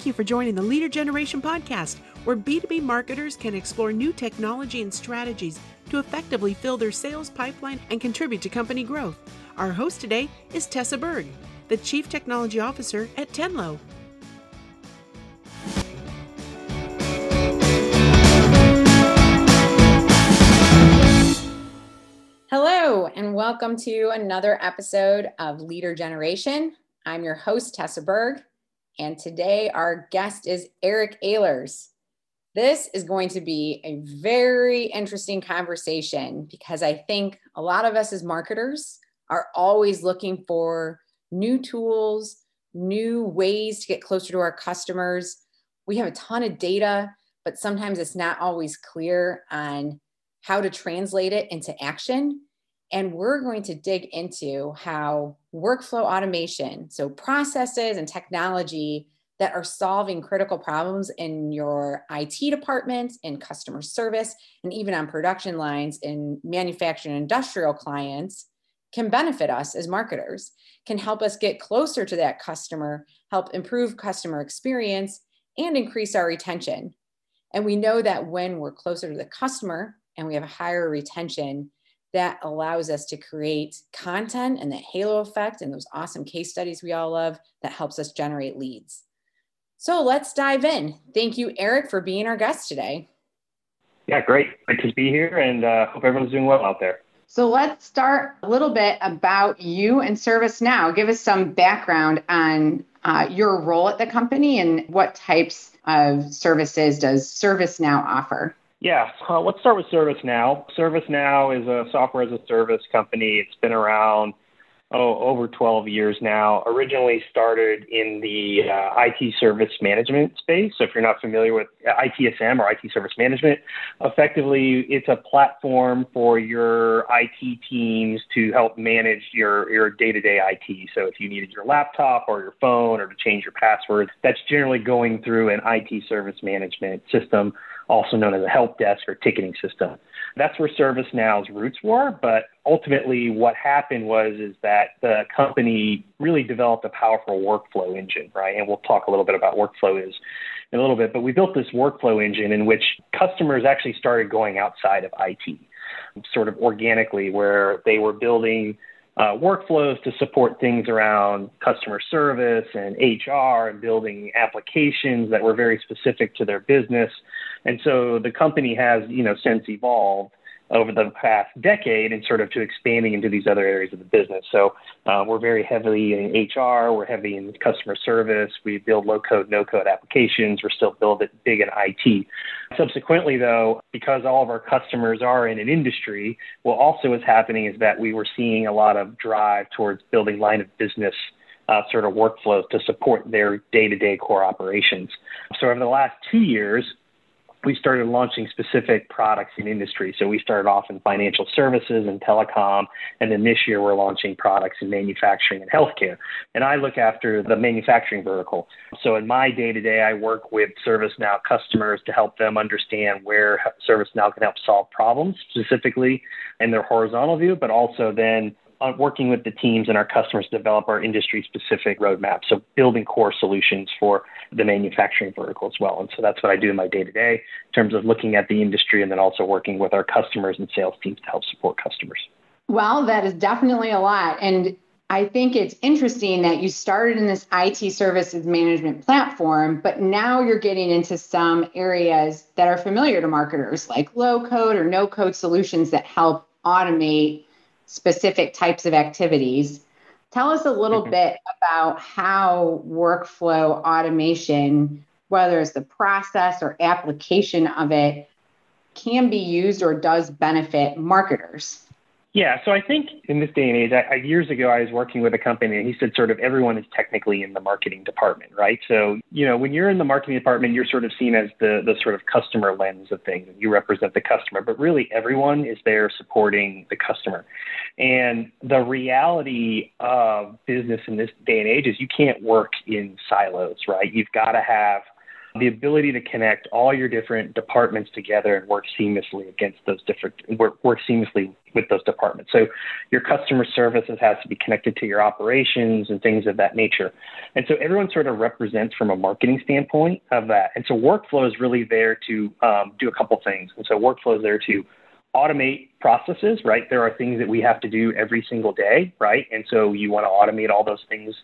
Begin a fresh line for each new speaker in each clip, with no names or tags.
Thank you for joining the Leader Generation podcast, where B2B marketers can explore new technology and strategies to effectively fill their sales pipeline and contribute to company growth. Our host today is Tessa Burg, the Chief Technology Officer at Tenlo.
Hello, and welcome to another episode of Leader Generation. I'm your host, Tessa Burg, and today our guest is Eric Ehlers. This is going to be a very interesting conversation because I think a lot of us as marketers are always looking for new tools, new ways to get closer to our customers. We have a ton of data, but sometimes it's not always clear on how to translate it into action. And we're going to dig into how workflow automation, so processes and technology that are solving critical problems in your IT department, in customer service, and even on production lines in manufacturing and industrial clients can benefit us as marketers, can help us get closer to that customer, help improve customer experience, and increase our retention. And we know that when we're closer to the customer and we have a higher retention, that allows us to create content and that halo effect and those awesome case studies we all love that helps us generate leads. So let's dive in. Thank you, Eric, for being our guest today.
Yeah, great. Great to be here and uh, hope everyone's doing well out there.
So let's start a little bit about you and ServiceNow. Give us some background on uh, your role at the company and what types of services does ServiceNow offer?
Yeah, uh, let's start with ServiceNow. ServiceNow is a software as a service company. It's been around oh, over 12 years now. Originally started in the uh, IT service management space. So if you're not familiar with ITSM or IT service management, effectively it's a platform for your IT teams to help manage your, your day-to-day IT. So if you needed your laptop or your phone or to change your password, that's generally going through an IT service management system, also known as a help desk or ticketing system. That's where ServiceNow's roots were, but ultimately what happened was is that the company really developed a powerful workflow engine, right? And we'll talk a little bit about workflow is in a little bit, but we built this workflow engine in which customers actually started going outside of IT, sort of organically, where they were building uh, workflows to support things around customer service and HR and building applications that were very specific to their business. And so the company has, you know, since evolved over the past decade and sort of to expanding into these other areas of the business. So uh, we're very heavily in HR, we're heavy in customer service, we build low code, no code applications, we're still build it big in IT. Subsequently, though, because all of our customers are in an industry, what also is happening is that we were seeing a lot of drive towards building line of business uh, sort of workflows to support their day to day core operations. So over the last two years, we started launching specific products in industry. So we started off in financial services and telecom, and then this year we're launching products in manufacturing and healthcare. And I look after the manufacturing vertical. So in my day to day, I work with ServiceNow customers to help them understand where ServiceNow can help solve problems specifically in their horizontal view, but also then on working with the teams and our customers to develop our industry specific roadmap. So building core solutions for the manufacturing vertical as well. And so that's what I do in my day to day in terms of looking at the industry and then also working with our customers and sales teams to help support customers.
Well, that is definitely a lot. And I think it's interesting that you started in this IT services management platform, but now you're getting into some areas that are familiar to marketers, like low code or no code solutions that help automate specific types of activities. Tell us a little mm-hmm. bit about how workflow automation, whether it's the process or application of it, can be used or does benefit marketers.
Yeah, so I think in this day and age, I, years ago, I was working with a company and he said sort of everyone is technically in the marketing department, right? So, you know, when you're in the marketing department, you're sort of seen as the, the sort of customer lens of things and you represent the customer, but really everyone is there supporting the customer. And the reality of business in this day and age is you can't work in silos, right? You've got to have the ability to connect all your different departments together and work seamlessly against those different work, work seamlessly with those departments. So your customer services has to be connected to your operations and things of that nature. And so everyone sort of represents from a marketing standpoint of that. And so workflow is really there to um, do a couple things. And so workflow is there to automate processes, right? There are things that we have to do every single day, right? And so you want to automate all those things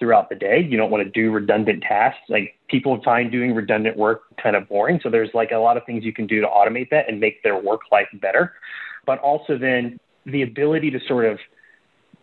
throughout the day. You don't want to do redundant tasks. Like people find doing redundant work kind of boring. So there's like a lot of things you can do to automate that and make their work life better. But also then the ability to sort of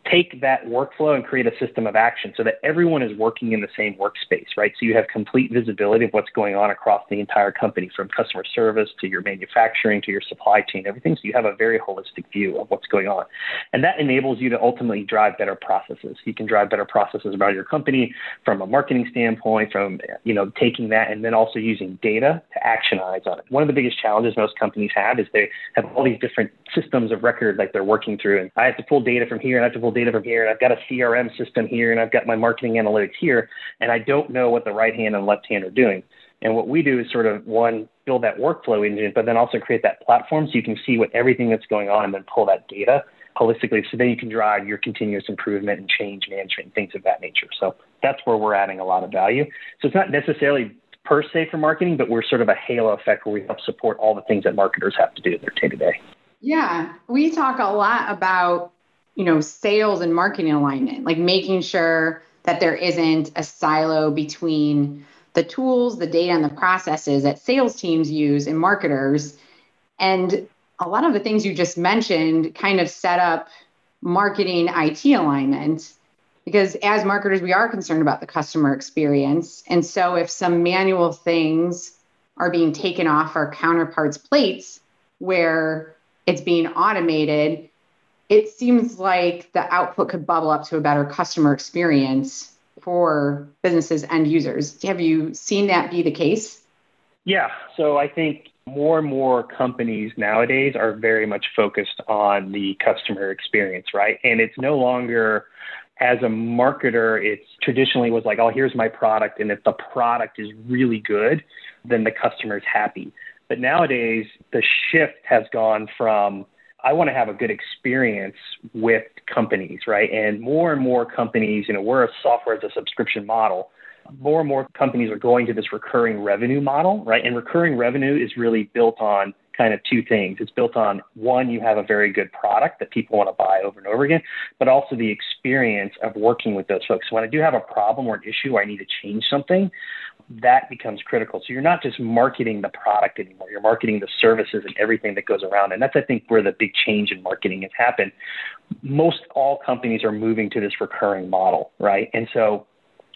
take that workflow and create a system of action so that everyone is working in the same workspace, right? So you have complete visibility of what's going on across the entire company from customer service to your manufacturing to your supply chain, everything. So you have a very holistic view of what's going on. And that enables you to ultimately drive better processes. You can drive better processes about your company from a marketing standpoint, from, you know, taking that and then also using data to actionize on it. One of the biggest challenges most companies have is they have all these different systems of record like they're working through. And I have to pull data from here and I have to pull data from here, and I've got a CRM system here, and I've got my marketing analytics here, and I don't know what the right hand and left hand are doing. And what we do is sort of one, build that workflow engine, but then also create that platform so you can see what everything that's going on and then pull that data holistically. So then you can drive your continuous improvement and change management and things of that nature. So that's where we're adding a lot of value. So it's not necessarily per se for marketing, but we're sort of a halo effect where we help support all the things that marketers have to do in their day to day.
Yeah, we talk a lot about you know, sales and marketing alignment, like making sure that there isn't a silo between the tools, the data, and the processes that sales teams use and marketers. And a lot of the things you just mentioned kind of set up marketing IT alignment because as marketers, we are concerned about the customer experience. And so if some manual things are being taken off our counterparts' plates where it's being automated, it seems like the output could bubble up to a better customer experience for businesses and users. Have you seen that be the case?
Yeah. So I think more and more companies nowadays are very much focused on the customer experience, right? And it's no longer as a marketer, it's traditionally was like, oh, here's my product. And if the product is really good, then the customer is happy. But nowadays, the shift has gone from I want to have a good experience with companies, right? And more and more companies, you know, we're a software as a subscription model. More and more companies are going to this recurring revenue model, right? And recurring revenue is really built on kind of two things. It's built on one, you have a very good product that people want to buy over and over again, but also the experience of working with those folks. So when I do have a problem or an issue where I need to change something, that becomes critical. So you're not just marketing the product anymore. You're marketing the services and everything that goes around. And that's, I think, where the big change in marketing has happened. Most all companies are moving to this recurring model, right? And so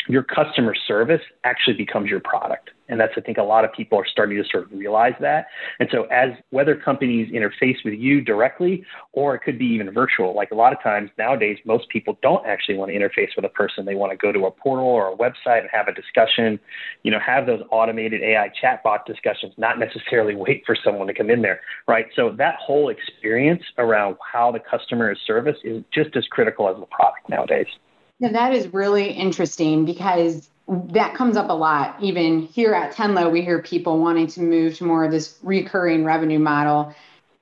your customer service actually becomes your product. And that's, I think, a lot of people are starting to sort of realize that. And so, as whether companies interface with you directly or it could be even virtual, like a lot of times nowadays, most people don't actually want to interface with a person. They want to go to a portal or a website and have a discussion, you know, have those automated AI chatbot discussions, not necessarily wait for someone to come in there, right? So, that whole experience around how the customer is serviced is just as critical as the product nowadays.
Yeah, that is really interesting because that comes up a lot. Even here at Tenlo, we hear people wanting to move to more of this recurring revenue model.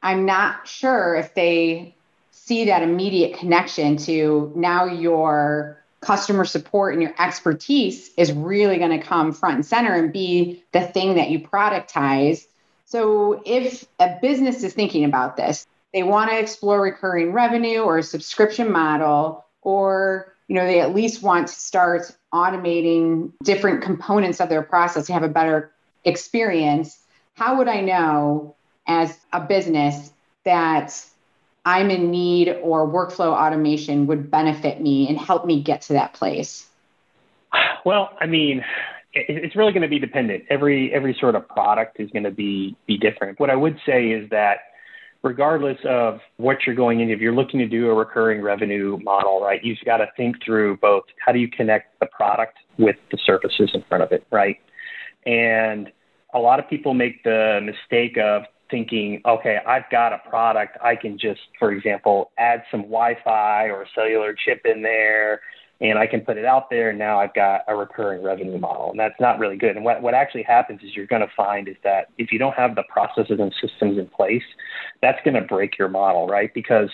I'm not sure if they see that immediate connection to now your customer support and your expertise is really going to come front and center and be the thing that you productize. So if a business is thinking about this, they want to explore recurring revenue or a subscription model or you know they at least want to start automating different components of their process to have a better experience. How would i know as a business that i'm in need or workflow automation would benefit me and help me get to that place?
Well i mean it's really going to be dependent. Every every sort of product is going to be be different. What i would say is that regardless of what you're going into, if you're looking to do a recurring revenue model, right, you've got to think through both how do you connect the product with the services in front of it, right? And a lot of people make the mistake of thinking, okay, I've got a product, I can just, for example, add some Wi Fi or cellular chip in there, and I can put it out there. And now I've got a recurring revenue model, and that's not really good. And what, what actually happens is you're going to find is that if you don't have the processes and systems in place, that's going to break your model, right? Because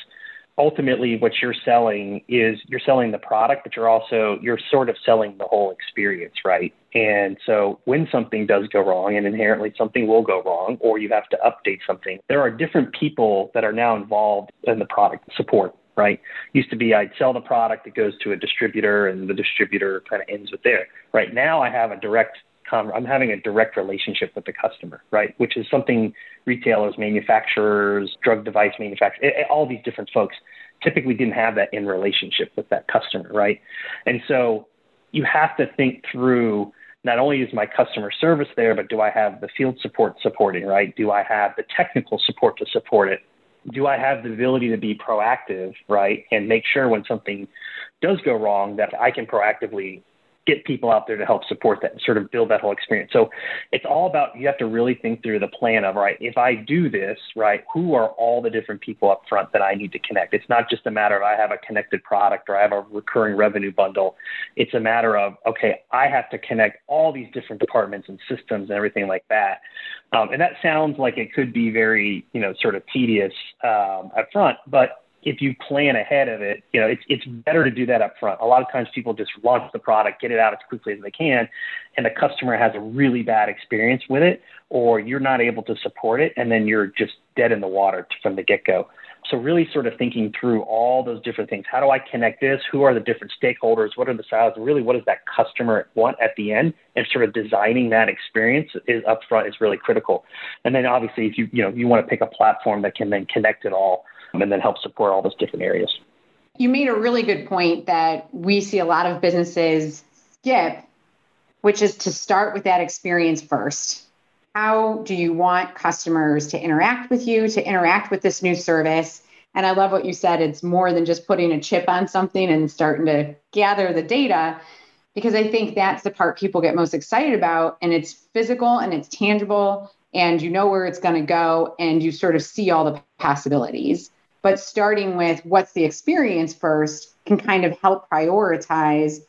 ultimately what you're selling is you're selling the product but you're also you're sort of selling the whole experience right and so when something does go wrong and inherently something will go wrong or you have to update something there are different people that are now involved in the product support right used to be i'd sell the product it goes to a distributor and the distributor kind of ends with there right now i have a direct I'm having a direct relationship with the customer, right? Which is something retailers, manufacturers, drug device manufacturers, all these different folks typically didn't have that in relationship with that customer, right? And so you have to think through not only is my customer service there, but do I have the field support supporting, right? Do I have the technical support to support it? Do I have the ability to be proactive, right? And make sure when something does go wrong that I can proactively get people out there to help support that and sort of build that whole experience. So it's all about you have to really think through the plan of right, if I do this, right, who are all the different people up front that I need to connect? It's not just a matter of I have a connected product or I have a recurring revenue bundle. It's a matter of okay, I have to connect all these different departments and systems and everything like that. Um, and that sounds like it could be very, you know, sort of tedious um, up front, but if you plan ahead of it, you know, it's it's better to do that up front. A lot of times people just launch the product, get it out as quickly as they can, and the customer has a really bad experience with it, or you're not able to support it, and then you're just dead in the water from the get go. So really sort of thinking through all those different things. How do I connect this? Who are the different stakeholders? What are the styles? Really, what does that customer want at the end? And sort of designing that experience is upfront is really critical. And then obviously, if you you know you want to pick a platform that can then connect it all and then help support all those different areas.
You made a really good point that we see a lot of businesses skip, which is to start with that experience first. How do you want customers to interact with you, to interact with this new service? And I love what you said. It's more than just putting a chip on something and starting to gather the data, because I think that's the part people get most excited about. And it's physical and it's tangible, and you know where it's going to go, and you sort of see all the possibilities. But starting with what's the experience first can kind of help prioritize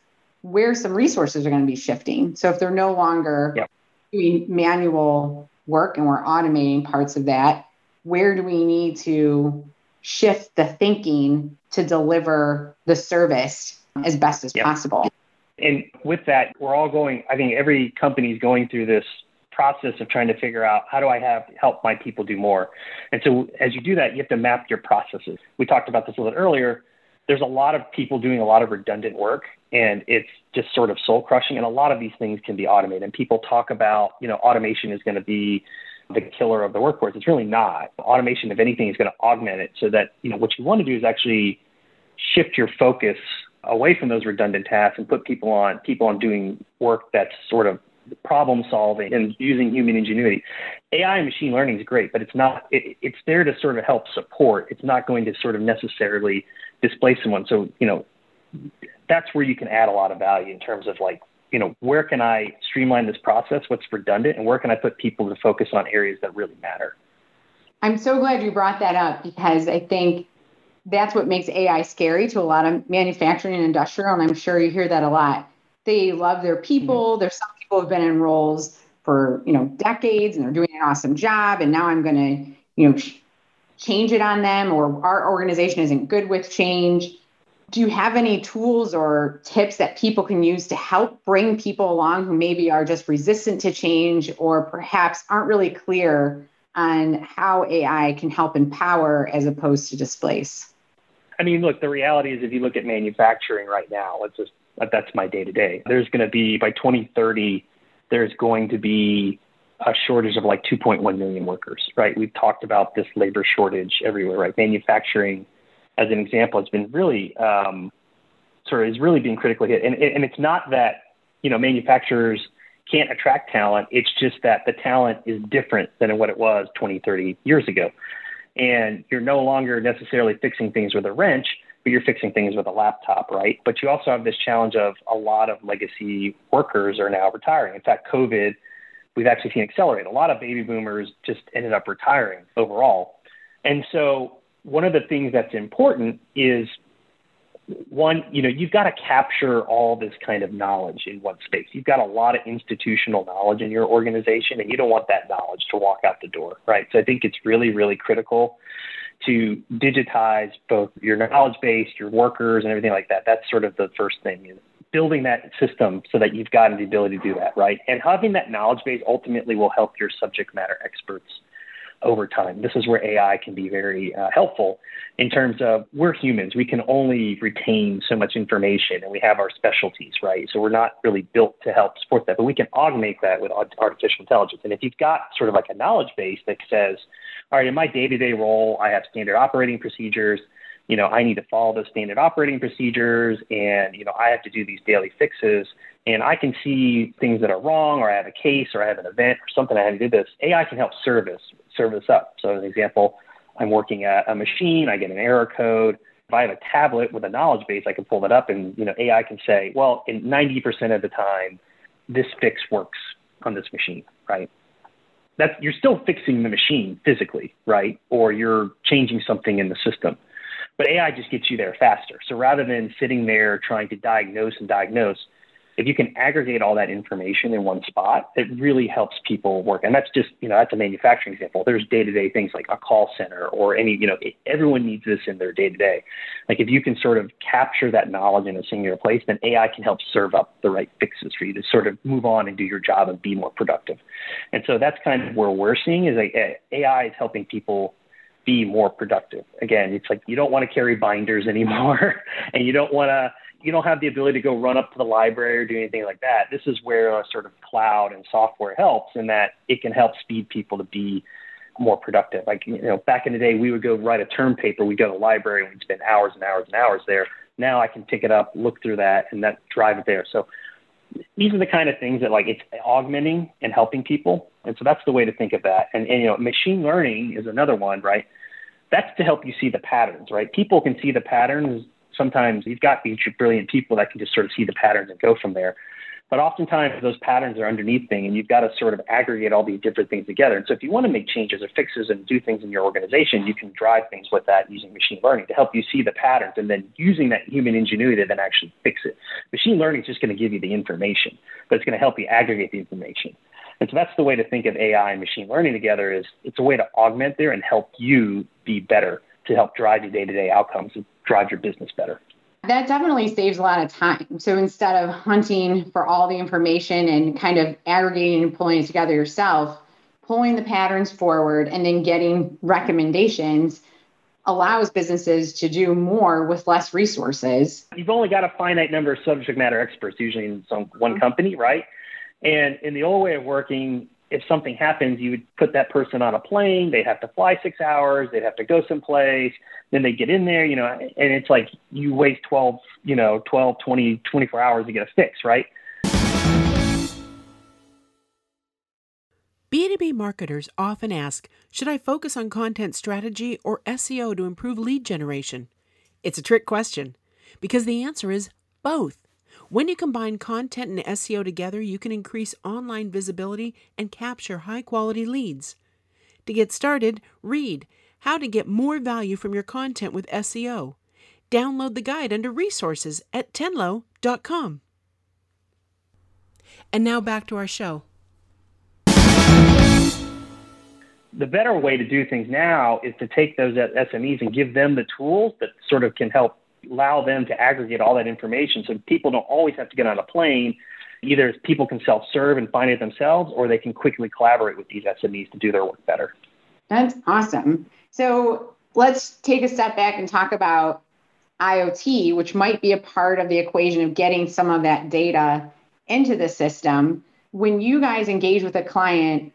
where some resources are going to be shifting. So if they're no longer yep. doing manual work and we're automating parts of that, where do we need to shift the thinking to deliver the service as best as yep. possible?
And with that, we're all going, I think every company is going through this process of trying to figure out how do I have help my people do more. And so as you do that, you have to map your processes. We talked about this a little earlier. There's a lot of people doing a lot of redundant work and it's just sort of soul crushing. And a lot of these things can be automated. And people talk about, you know, automation is going to be the killer of the workforce. It's really not. Automation, if anything, is going to augment it so that, you know, what you want to do is actually shift your focus away from those redundant tasks and put people on people on doing work that's sort of problem solving and using human ingenuity. AI and machine learning is great, but it's not, it, it's there to sort of help support. It's not going to sort of necessarily displace someone. So, you know, that's where you can add a lot of value in terms of like, you know, where can I streamline this process? What's redundant? And where can I put people to focus on areas that really matter?
I'm so glad you brought that up because I think that's what makes AI scary to a lot of manufacturing and industrial. And I'm sure you hear that a lot. They love their people. Mm-hmm. There's some people have been in roles for you know decades and they're doing an awesome job and now i'm going to you know ch- change it on them or our organization isn't good with change. Do you have any tools or tips that people can use to help bring people along who maybe are just resistant to change or perhaps aren't really clear on how ai can help empower as opposed to displace?
I mean look the reality is if you look at manufacturing right now let's just that's my day to day. There's going to be by 2030, there's going to be a shortage of like 2.1 million workers, right? We've talked about this labor shortage everywhere, right? Manufacturing, as an example, has been really um, sort of is really being critically hit, and and it's not that you know manufacturers can't attract talent. It's just that the talent is different than what it was 20, 30 years ago. And you're no longer necessarily fixing things with a wrench but you're fixing things with a laptop, right? But you also have this challenge of a lot of legacy workers are now retiring. In fact, COVID, we've actually seen accelerate. A lot of baby boomers just ended up retiring overall. And so one of the things that's important is one, you know, you've got to capture all this kind of knowledge in one space. You've got a lot of institutional knowledge in your organization, and you don't want that knowledge to walk out the door, right? So I think it's really, really critical to digitize both your knowledge base, your workers, and everything like that. That's sort of the first thing is building that system so that you've got the ability to do that, right? And having that knowledge base ultimately will help your subject matter experts over time. This is where AI can be very uh, helpful in terms of we're humans. We can only retain so much information and we have our specialties, right? So we're not really built to help support that, but we can augment that with artificial intelligence. And if you've got sort of like a knowledge base that says, all right, in my day to day role, I have standard operating procedures. You know, I need to follow those standard operating procedures and, you know, I have to do these daily fixes and I can see things that are wrong or I have a case or I have an event or something I have to do this. AI can help service, service up. So as an example, I'm working at a machine, I get an error code. If I have a tablet with a knowledge base, I can pull that up and, you know, AI can say, well, in 90% of the time, this fix works on this machine, right? That's, you're still fixing the machine physically, right? Or you're changing something in the system. But AI just gets you there faster. So rather than sitting there trying to diagnose and diagnose, if you can aggregate all that information in one spot, it really helps people work. And that's just, you know, that's a manufacturing example. There's day to day things like a call center or any, you know, everyone needs this in their day to day. Like if you can sort of capture that knowledge in a singular place, then AI can help serve up the right fixes for you to sort of move on and do your job and be more productive. And so that's kind of where we're seeing is like AI is helping people be more productive. Again, it's like you don't want to carry binders anymore and you don't want to you don't have the ability to go run up to the library or do anything like that. This is where a sort of cloud and software helps in that it can help speed people to be more productive. Like, you know, back in the day, we would go write a term paper, we'd go to the library and we'd spend hours and hours and hours there. Now I can pick it up, look through that, and that drive it there. So these are the kind of things that like it's augmenting and helping people. And so that's the way to think of that. And, and you know, machine learning is another one, right? That's to help you see the patterns, right? People can see the patterns sometimes you've got these brilliant people that can just sort of see the patterns and go from there. But oftentimes those patterns are underneath things, and you've got to sort of aggregate all these different things together. And so if you want to make changes or fixes and do things in your organization, you can drive things with that using machine learning to help you see the patterns and then using that human ingenuity to then actually fix it. Machine learning is just going to give you the information, but it's going to help you aggregate the information. And so that's the way to think of AI and machine learning together is it's a way to augment there and help you be better to help drive your day-to-day outcomes drive your business better.
That definitely saves a lot of time. So instead of hunting for all the information and kind of aggregating and pulling it together yourself, pulling the patterns forward and then getting recommendations allows businesses to do more with less resources.
You've only got a finite number of subject matter experts, usually in some one mm-hmm. company, right? And in the old way of working, if something happens, you would put that person on a plane. They'd have to fly six hours. They'd have to go someplace. Then they get in there, you know, and it's like you waste 12, you know, 12, 20, 24 hours to get a fix, right?
B2B marketers often ask Should I focus on content strategy or SEO to improve lead generation? It's a trick question because the answer is both. When you combine content and SEO together, you can increase online visibility and capture high quality leads. To get started, read How to Get More Value from Your Content with SEO. Download the guide under resources at tenlo.com. And now back to our show.
The better way to do things now is to take those SMEs and give them the tools that sort of can help allow them to aggregate all that information so people don't always have to get on a plane. Either people can self serve and find it themselves, or they can quickly collaborate with these SMEs to do their work better.
That's awesome. So let's take a step back and talk about IoT, which might be a part of the equation of getting some of that data into the system. When you guys engage with a client,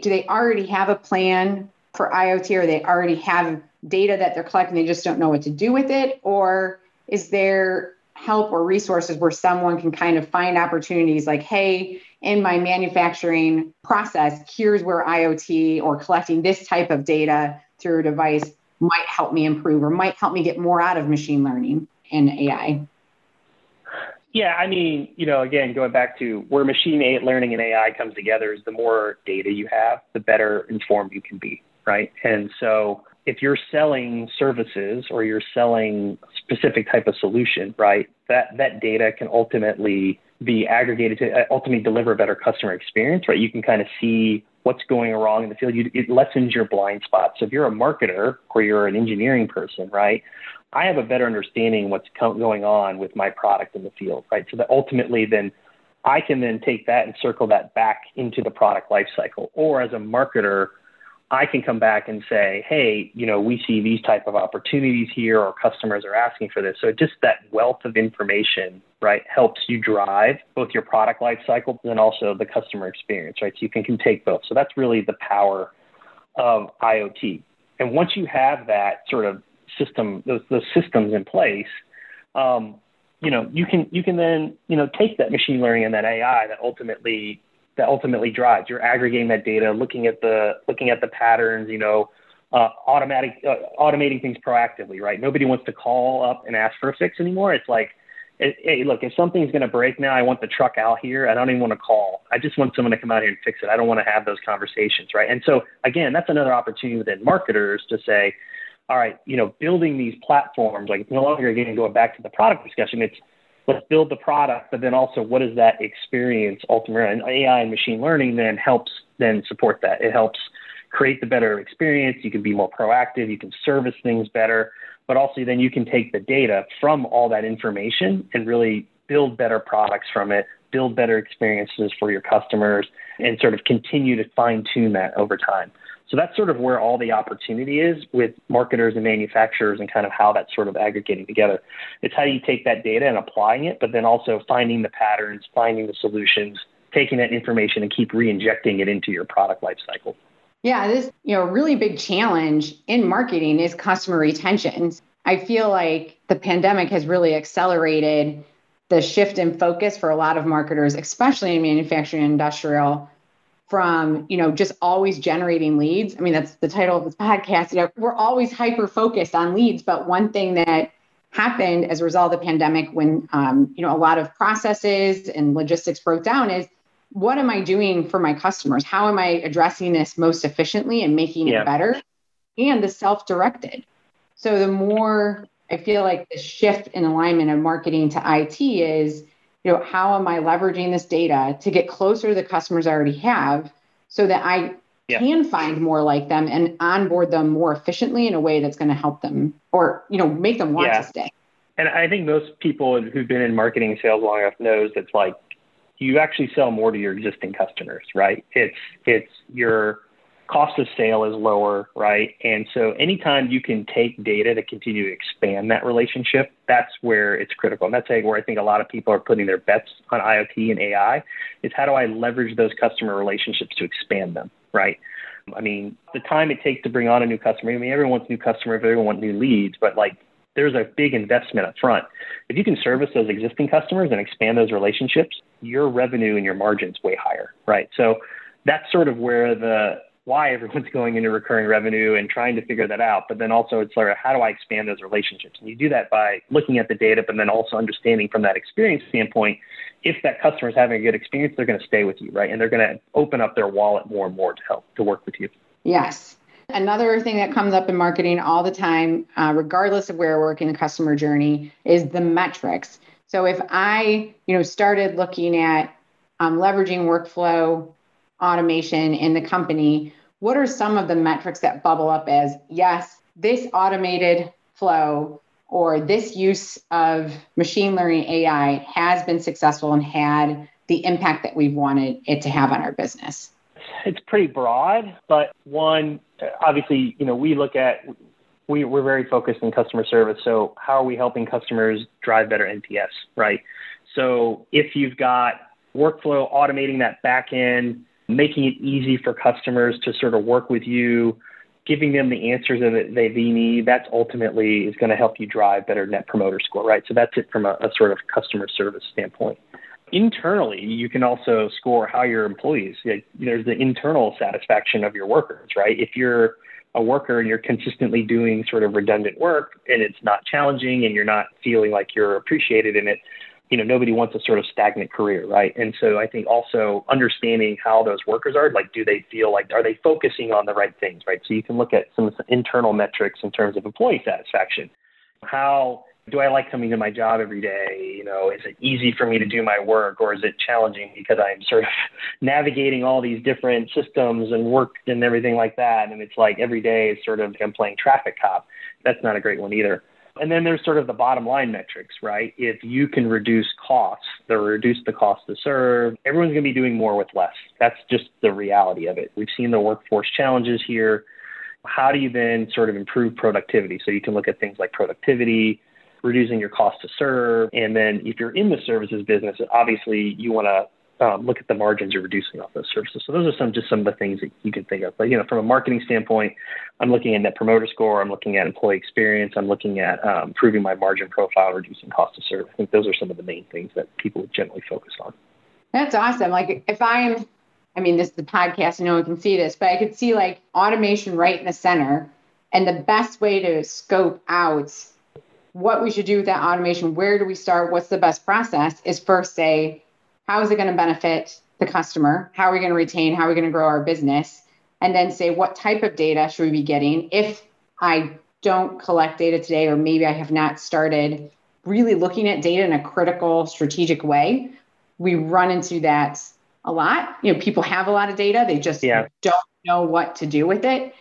do they already have a plan for IoT or they already have data that they're collecting, they just don't know what to do with it? Or is there help or resources where someone can kind of find opportunities like, hey, in my manufacturing process, here's where IoT or collecting this type of data through a device might help me improve or might help me get more out of machine learning and AI?
Yeah, I mean, you know, again, going back to where machine learning and AI comes together is the more data you have, the better informed you can be, right? And so if you're selling services or you're selling a specific type of solution, right, that, that data can ultimately be aggregated to uh, ultimately deliver a better customer experience, right? You can kind of see what's going wrong in the field. You, it lessens your blind spots. So if you're a marketer or you're an engineering person, right, I have a better understanding what's co- going on with my product in the field, right? So that ultimately then I can then take that and circle that back into the product lifecycle. Or as a marketer, I can come back and say, hey, you know, we see these type of opportunities here, or customers are asking for this. So just that wealth of information, right, helps you drive both your product life cycle and also the customer experience, right? So you can, can take both. So that's really the power of IoT. And once you have that sort of system, those, those systems in place, um, you know, you can you can then you know take that machine learning and that AI that ultimately that ultimately drives. You're aggregating that data, looking at the looking at the patterns, you know, uh, automatic uh, automating things proactively, right? Nobody wants to call up and ask for a fix anymore. It's like, hey, look, if something's going to break now, I want the truck out here. I don't even want to call. I just want someone to come out here and fix it. I don't want to have those conversations, right? And so again, that's another opportunity within marketers to say, all right, you know, building these platforms, like no longer again going back to the product discussion. It's let's build the product, but then also what is that experience ultimately? And AI and machine learning then helps then support that. It helps create the better experience. You can be more proactive. You can service things better, but also then you can take the data from all that information and really build better products from it, build better experiences for your customers, and sort of continue to fine tune that over time. So that's sort of where all the opportunity is with marketers and manufacturers and kind of how that's sort of aggregating together. It's how you take that data and applying it, but then also finding the patterns, finding the solutions, taking that information and keep re-injecting it into your product lifecycle.
Yeah, this, you know, really big challenge in marketing is customer retention. I feel like the pandemic has really accelerated the shift in focus for a lot of marketers, especially in manufacturing and industrial, from you know just always generating leads. I mean that's the title of this podcast you know we're always hyper focused on leads but one thing that happened as a result of the pandemic when um, you know a lot of processes and logistics broke down is what am i doing for my customers? How am i addressing this most efficiently and making yeah. it better? And the self-directed. So the more i feel like the shift in alignment of marketing to it is you know, how am I leveraging this data to get closer to the customers I already have so that I yeah. can find more like them and onboard them more efficiently in a way that's going to help them or, you know, make them want yeah. to stay.
And I think most people who've been in marketing sales long enough knows that's like you actually sell more to your existing customers, right? It's it's your cost of sale is lower, right? And so anytime you can take data to continue to expand that relationship, that's where it's critical. And that's where I think a lot of people are putting their bets on IoT and AI is how do I leverage those customer relationships to expand them, right? I mean, the time it takes to bring on a new customer, I mean, everyone wants new customers, everyone wants new leads, but like there's a big investment up front. If you can service those existing customers and expand those relationships, your revenue and your margins way higher, right? So that's sort of where the why everyone's going into recurring revenue and trying to figure that out. But then also it's like, how do I expand those relationships? And you do that by looking at the data, but then also understanding from that experience standpoint, if that customer is having a good experience, they're going to stay with you, right? And they're going to open up their wallet more and more to help to work with you.
Yes. Another thing that comes up in marketing all the time, uh, regardless of where we're working the customer journey, is the metrics. So if I, you know, started looking at um, leveraging workflow automation in the company, what are some of the metrics that bubble up as yes, this automated flow or this use of machine learning AI has been successful and had the impact that we've wanted it to have on our business?
It's pretty broad, but one, obviously, you know, we look at we, we're very focused on customer service. So how are we helping customers drive better NPS, right? So if you've got workflow automating that back end, making it easy for customers to sort of work with you, giving them the answers that they, need, that's ultimately is going to help you drive better net promoter score, right? So that's it from a, a sort of customer service standpoint. Internally, you can also score how your employees, like, there's the internal satisfaction of your workers, right? If you're a worker and you're consistently doing sort of redundant work and it's not challenging and you're not feeling like you're appreciated in it, you know, nobody wants a sort of stagnant career, right? And so I think also understanding how those workers are, like, do they feel like, are they focusing on the right things, right? So you can look at some internal metrics in terms of employee satisfaction. How do I like coming to my job every day? You know, is it easy for me to do my work or is it challenging because I'm sort of navigating all these different systems and work and everything like that? And it's like every day is sort of I'm playing traffic cop. That's not a great one either. And then there's sort of the bottom line metrics, right? If you can reduce costs, or reduce the cost to serve, everyone's going to be doing more with less. That's just the reality of it. We've seen the workforce challenges here. How do you then sort of improve productivity? So you can look at things like productivity, reducing your cost to serve. And then if you're in the services business, obviously you want to um, look at the margins you're reducing off those services. So those are some just some of the things that you can think of. But you know, from a marketing standpoint, I'm looking at net promoter score. I'm looking at employee experience. I'm looking at um, improving my margin profile, reducing cost to serve. I think those are some of the main things that people generally focus on.
That's awesome. Like if I'm, I mean, this is the podcast. And no one can see this, but I could see like automation right in the center, and the best way to scope out what we should do with that automation. Where do we start? What's the best process? Is first say how is it going to benefit the customer? How are we going to retain? How are we going to grow our business? And then say, what type of data should we be getting? If I don't collect data today, or maybe I have not started really looking at data in a critical, strategic way, we run into that a lot. You know, people have a lot of data, they just yeah. don't know what to do with it.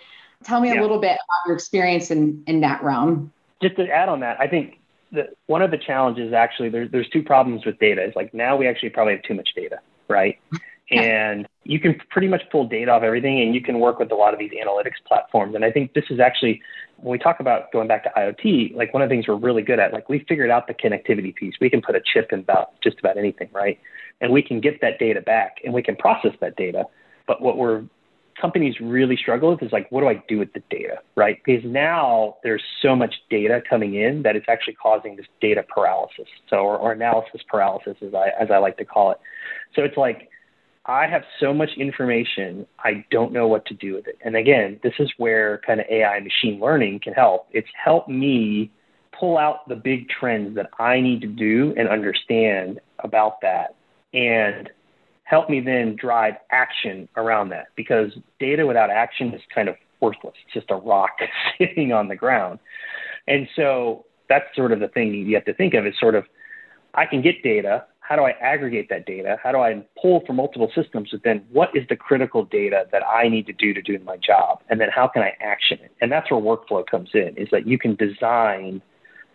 Tell me yeah. a little bit about your experience in, in that realm.
Just to add on that, I think the, one of the challenges actually there's there's two problems with data. It's like now we actually probably have too much data, right? and you can pretty much pull data off everything and you can work with a lot of these analytics platforms. And I think this is actually when we talk about going back to IoT, like one of the things we're really good at, like we figured out the connectivity piece. We can put a chip in about just about anything, right? And we can get that data back and we can process that data. But what we're companies really struggle with is like, what do I do with the data, right? Because now there's so much data coming in that it's actually causing this data paralysis, so or, or analysis paralysis, as I as I like to call it. So it's like I have so much information, I don't know what to do with it. And again, this is where kind of AI and machine learning can help. It's helped me pull out the big trends that I need to do and understand about that and help me then drive action around that because data without action is kind of worthless. It's just a rock sitting on the ground. And so that's sort of the thing you have to think of is sort of I can get data. How do I aggregate that data? How do I pull from multiple systems? But then what is the critical data that I need to do to do my job? And then how can I action it? And that's where workflow comes in is that you can design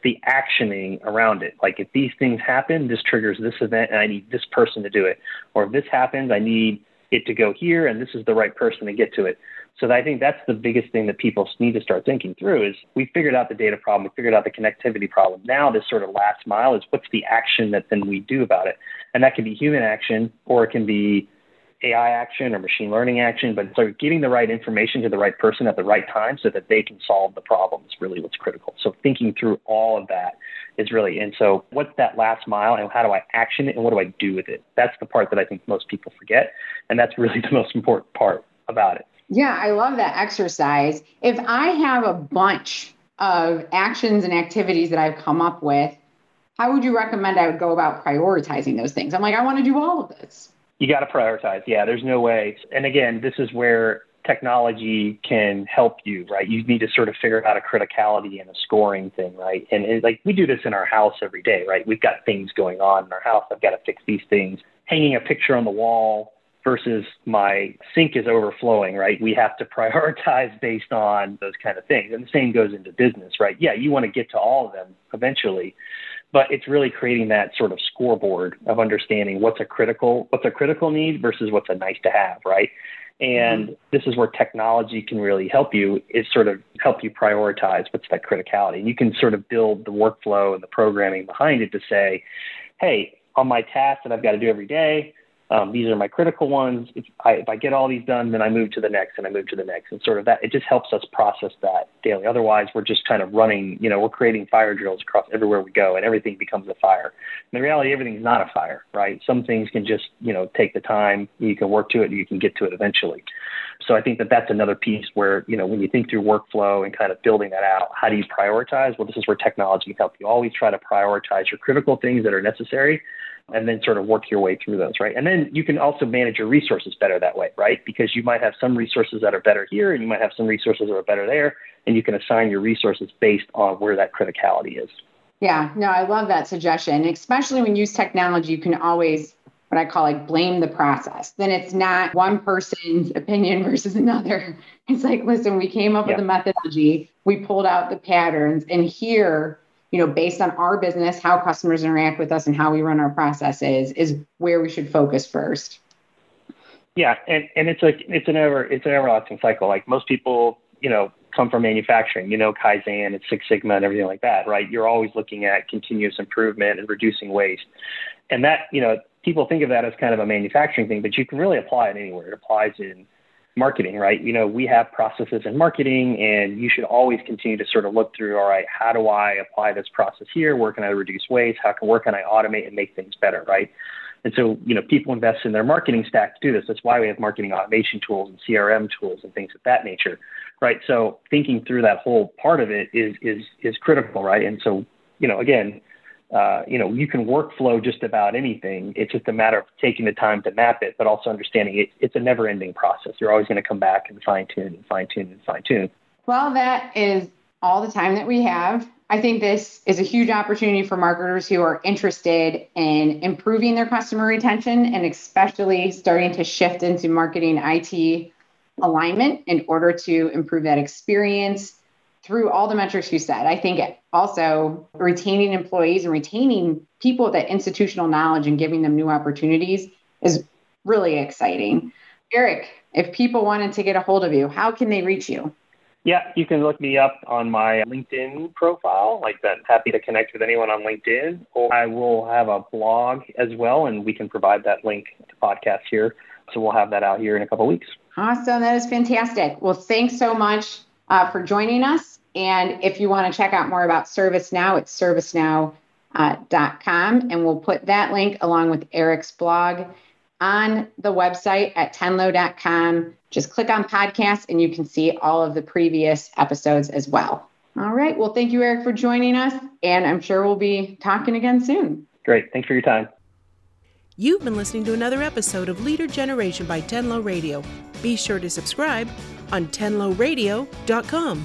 the actioning around it. Like if these things happen, this triggers this event and I need this person to do it. Or if this happens, I need it to go here and this is the right person to get to it. So I think that's the biggest thing that people need to start thinking through is we figured out the data problem, we figured out the connectivity problem. Now this sort of last mile is what's the action that then we do about it? And that can be human action or it can be AI action or machine learning action, but so getting the right information to the right person at the right time so that they can solve the problem is really what's critical. So thinking through all of that is really, and so what's that last mile and how do I action it and what do I do with it? That's the part that I think most people forget. And that's really the most important part about it.
Yeah, I love that exercise. If I have a bunch of actions and activities that I've come up with, how would you recommend I would go about prioritizing those things? I'm like, I want to do all of this
you got to prioritize. Yeah, there's no way. And again, this is where technology can help you, right? You need to sort of figure out a criticality and a scoring thing, right? And it, like we do this in our house every day, right? We've got things going on in our house. I've got to fix these things. Hanging a picture on the wall versus my sink is overflowing, right? We have to prioritize based on those kind of things. And the same goes into business, right? Yeah, you want to get to all of them eventually, but it's really creating that sort of scoreboard of understanding what's a critical what's a critical need versus what's a nice to have right? And mm-hmm. this is where technology can really help you. Is sort of help you prioritize what's that criticality. And you can sort of build the workflow and the programming behind it to say hey on my task that i've got to do every day Um, these are my critical ones. If I, if I get all these done, then I move to the next and I move to the next. And sort of that, it just helps us process that daily. Otherwise, we're just kind of running, you know, we're creating fire drills across everywhere we go and everything becomes a fire. In reality, everything's not a fire, right? Some things can just, you know, take the time. You can work to it and you can get to it eventually. So I think that that's another piece where, you know, when you think through workflow and kind of building that out, how do you prioritize? Well, this is where technology can help you always try to prioritize your critical things that are necessary and then sort of work your way through those, right? And then you can also manage your resources better that way, right? Because you might have some resources that are better here and you might have some resources that are better there, and you can assign your resources based on where that criticality is.
Yeah, no, I love that suggestion. Especially when you use technology, you can always what I call like blame the process. Then it's not one person's opinion versus another. It's like, listen, we came up yeah. with a methodology, we pulled out the patterns, and here you know, based on our business, how customers interact with us and how we run our processes is where we should focus first.
Yeah, and, and it's like it's an ever it's an everlasting cycle. Like most people, you know, come from manufacturing, you know, Kaizen and Six Sigma and everything like that, right? You're always looking at continuous improvement and reducing waste. And that, you know, people think of that as kind of a manufacturing thing, but you can really apply it anywhere. It applies in marketing, right? You know, we have processes in marketing, and you should always continue to sort of look through, all right, how do I apply this process here? Where can I reduce waste? How can where can I automate and make things better, right? And so, you know, people invest in their marketing stack to do this. That's why we have marketing automation tools and CRM tools and things of that nature, right? So, thinking through that whole part of it is is is critical, right? And so, you know, again, uh, you know, you can workflow just about anything. It's just a matter of taking the time to map it, but also understanding it, it's a never ending process. You're always going to come back and fine tune and fine tune and fine tune.
Well, that is all the time that we have. I think this is a huge opportunity for marketers who are interested in improving their customer retention and especially starting to shift into marketing IT alignment in order to improve that experience through all the metrics you said. I think also retaining employees and retaining people with that institutional knowledge and giving them new opportunities is really exciting. Eric, if people wanted to get a hold of you, how can they reach you?
Yeah, you can look me up on my LinkedIn profile. Like that, happy to connect with anyone on LinkedIn. Or I will have a blog as well, and we can provide that link to podcast here. So we'll have that out here in a couple weeks.
Awesome, that is fantastic. Well, thanks so much uh, for joining us. And if you want to check out more about ServiceNow, it's servicenow.com. Uh, and we'll put that link along with Eric's blog on the website at tenlo.com. Just click on podcast and you can see all of the previous episodes as well. All right. Well, thank you, Eric, for joining us. And I'm sure we'll be talking again soon.
Great. Thanks for your time.
You've been listening to another episode of Leader Generation by Tenlo Radio. Be sure to subscribe on tenloradio.com.